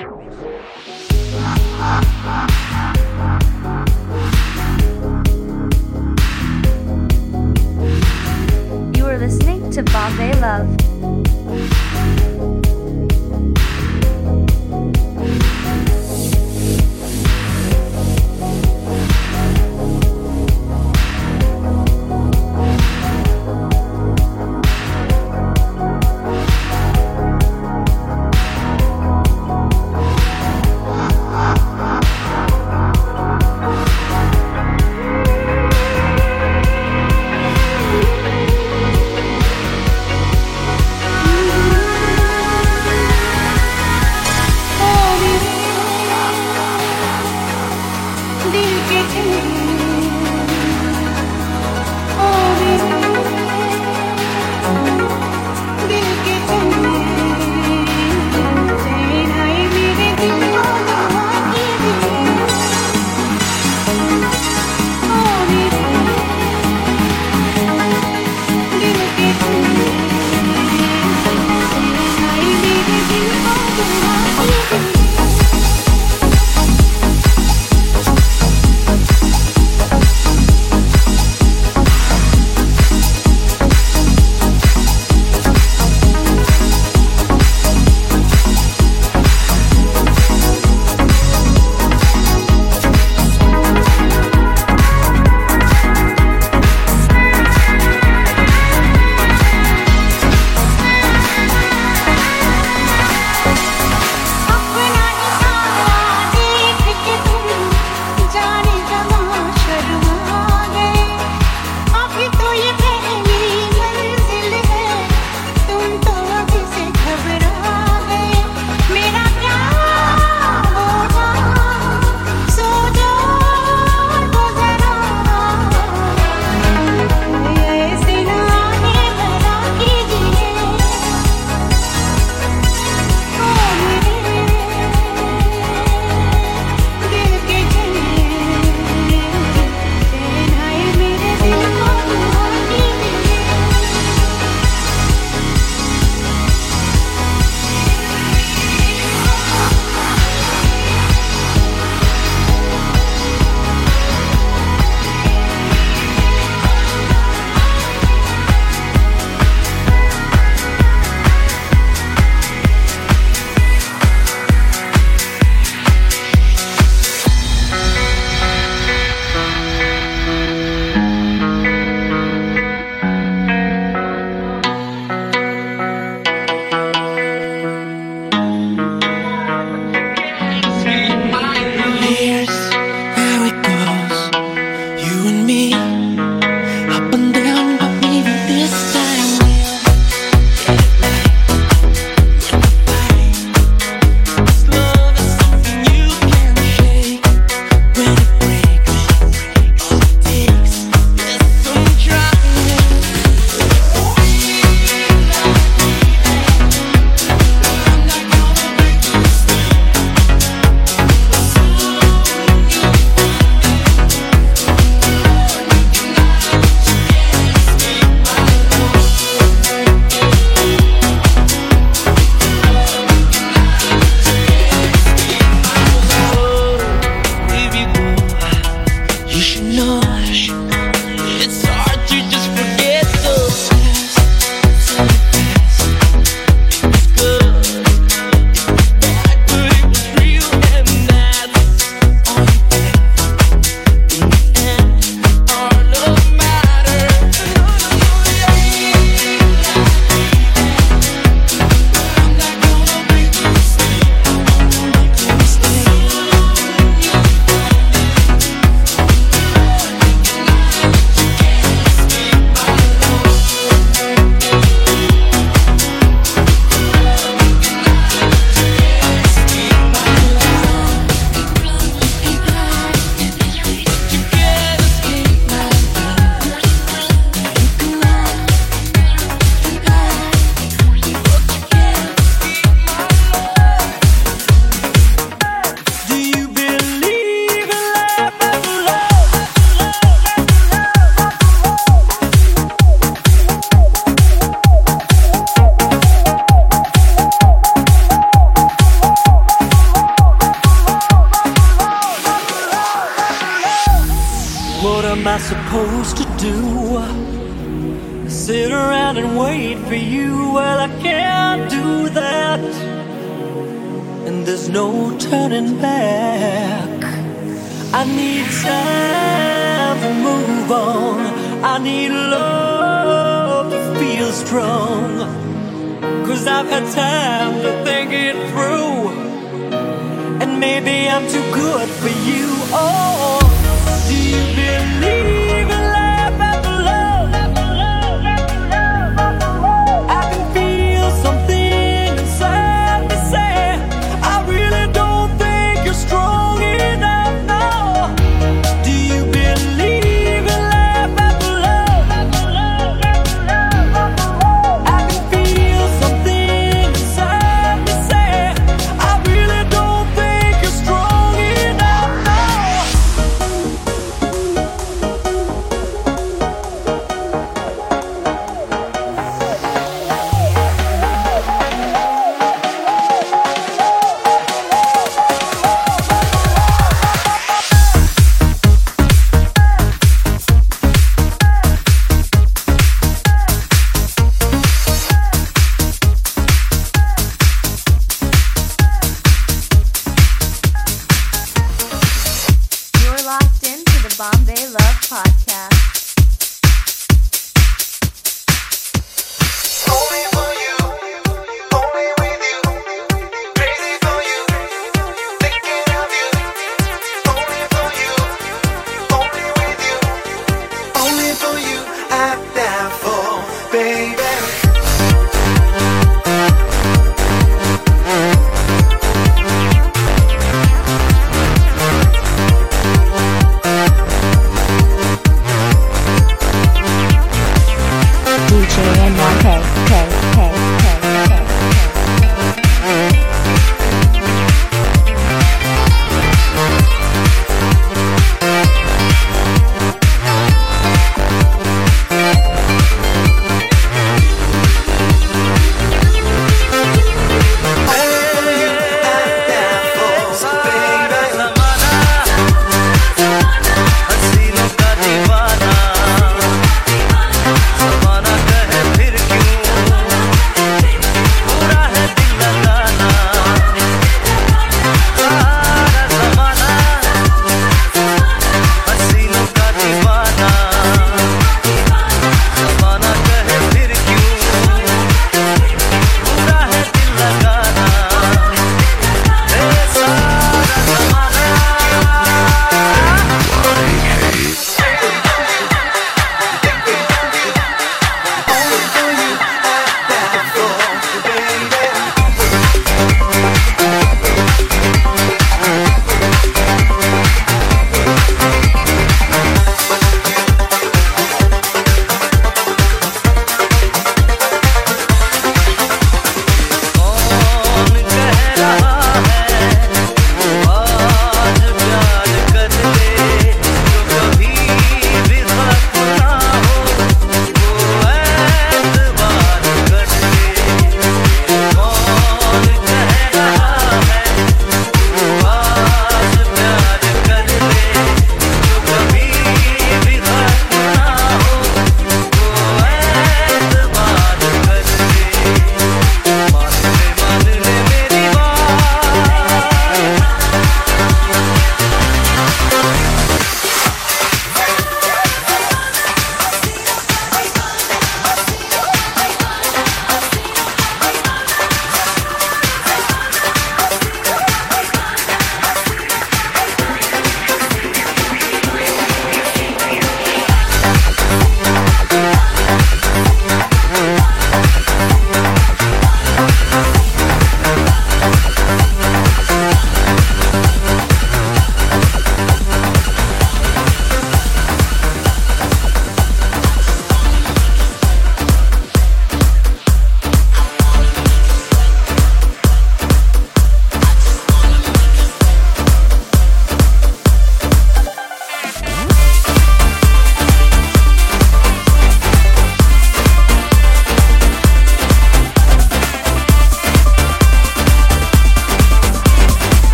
You are listening to Bombay Love. strong. Cause I've had time to think it through. And maybe I'm too good for you. Oh, do you believe?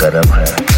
करम है।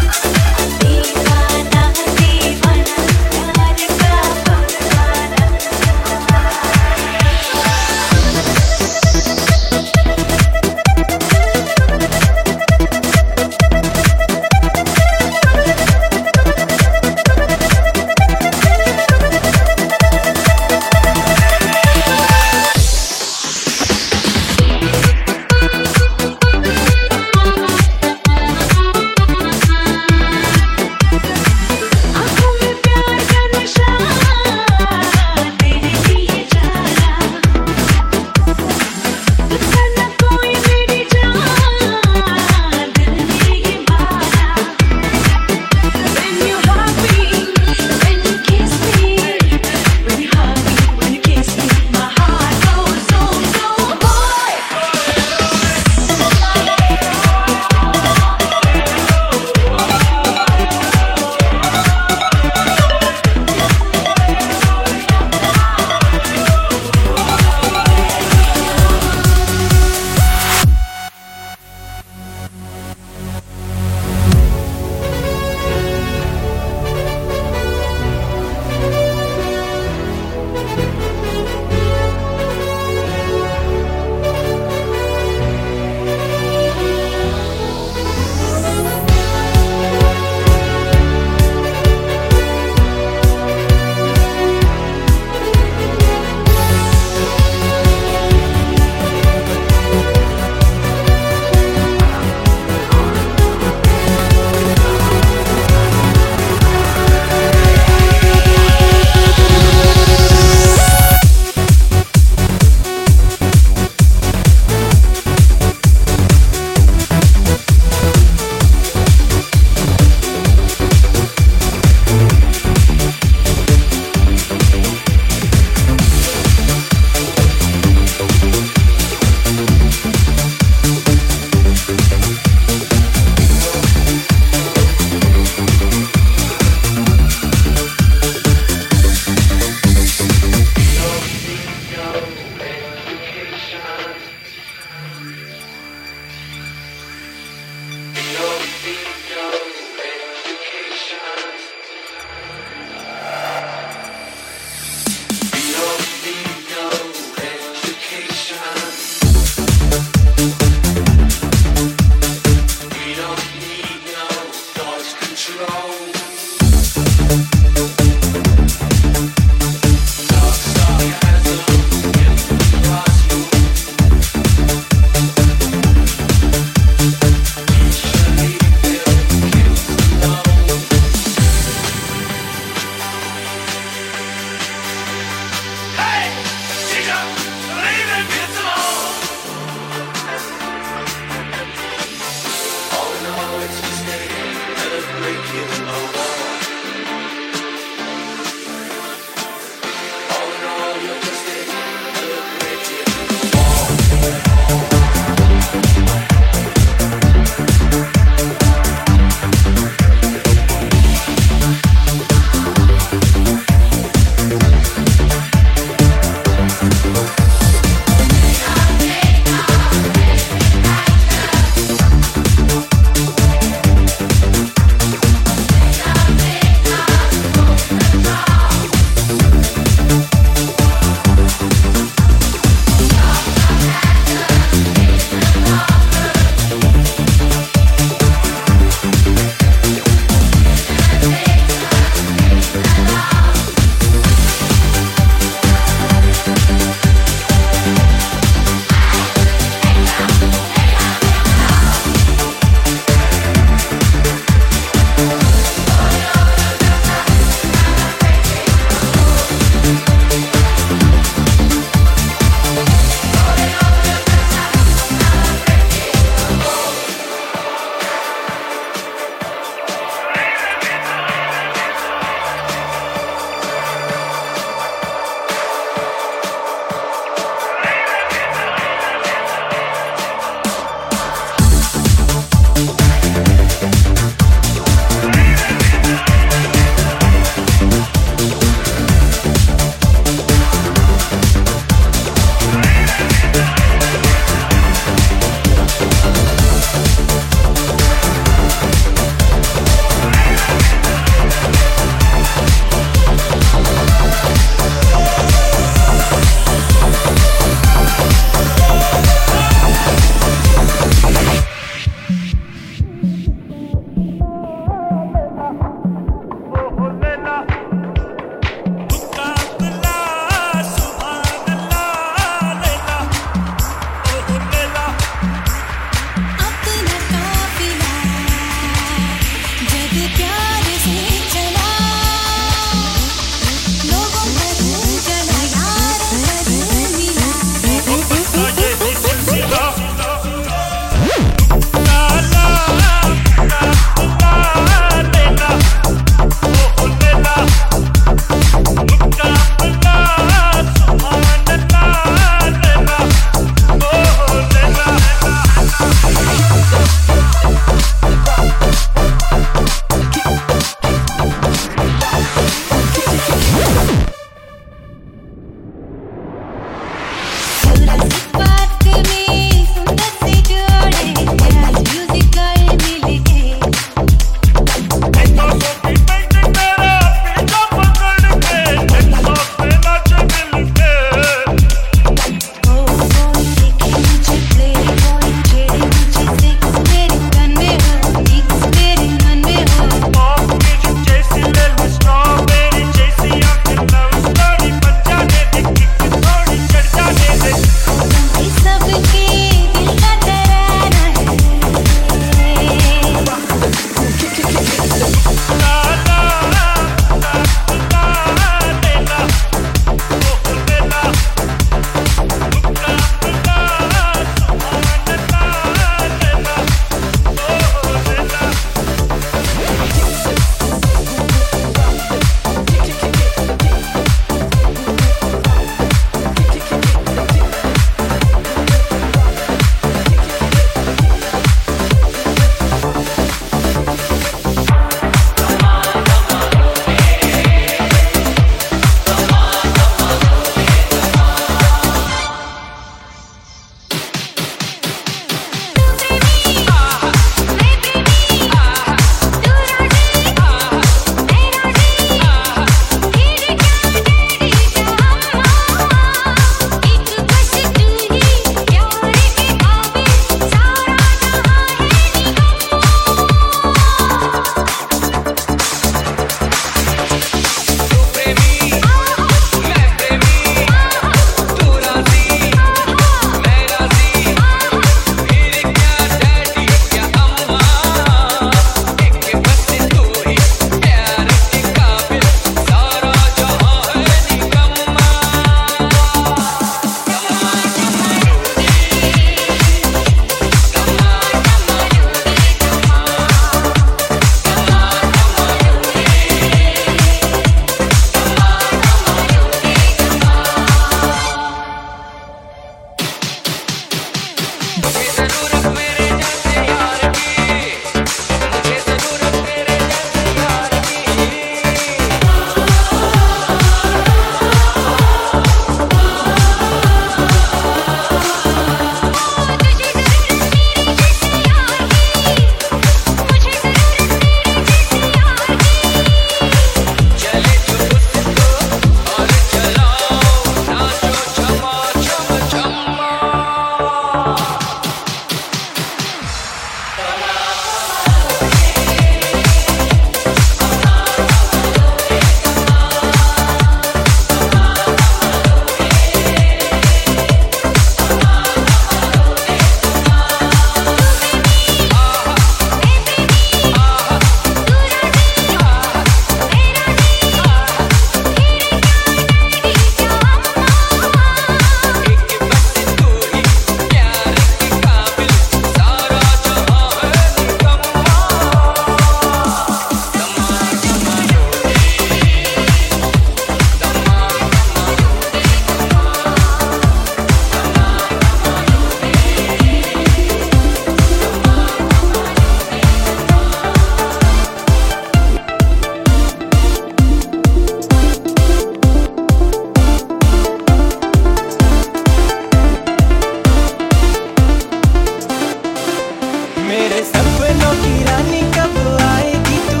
मेरे सपनों की रानी कब आएगी तू?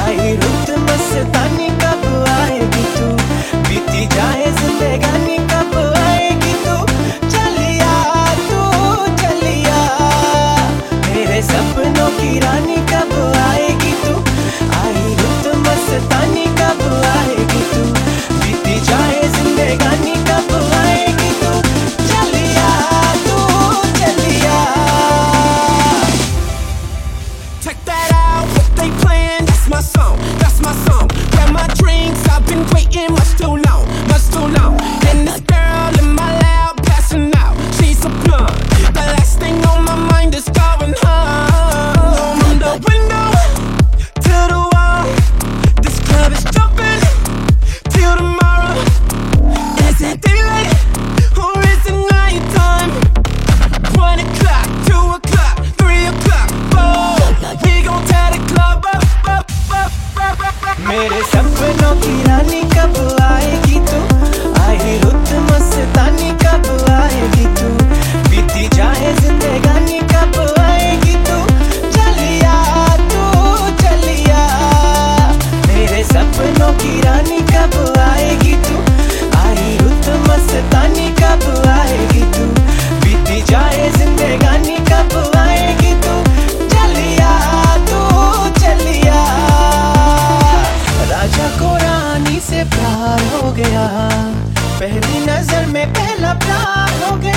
आई रुत मस्तानी कब आएगी तू? बीती जाए जवानी कब आएगी तू? आई रुत मस्तानी कब आएगी तू? बीती जाए जिंदगानी कब आएगी तू? चलिया तू, चलिया। राजा को रानी से प्यार हो गया। पहली नज़र में पहला प्यार हो गया।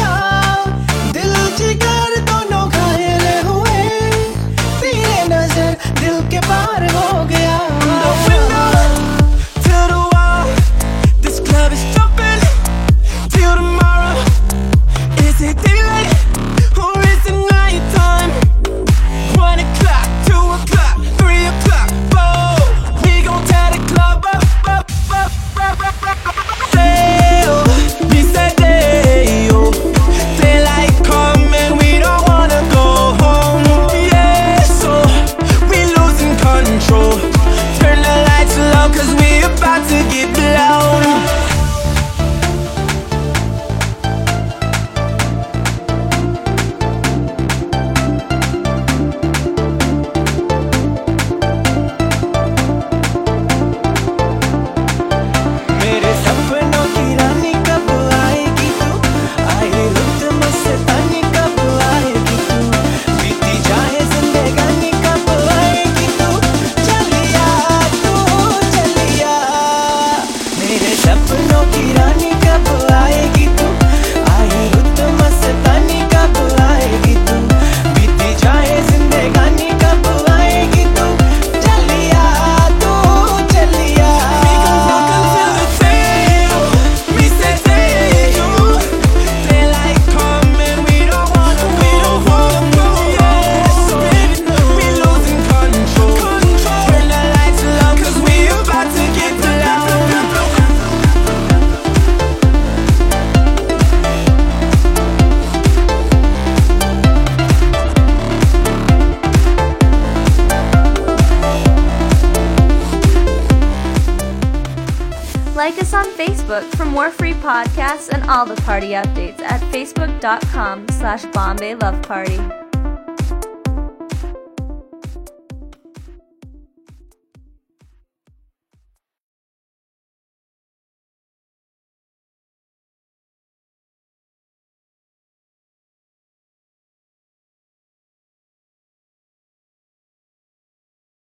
Party updates at facebook.com slash Bombay Love Party.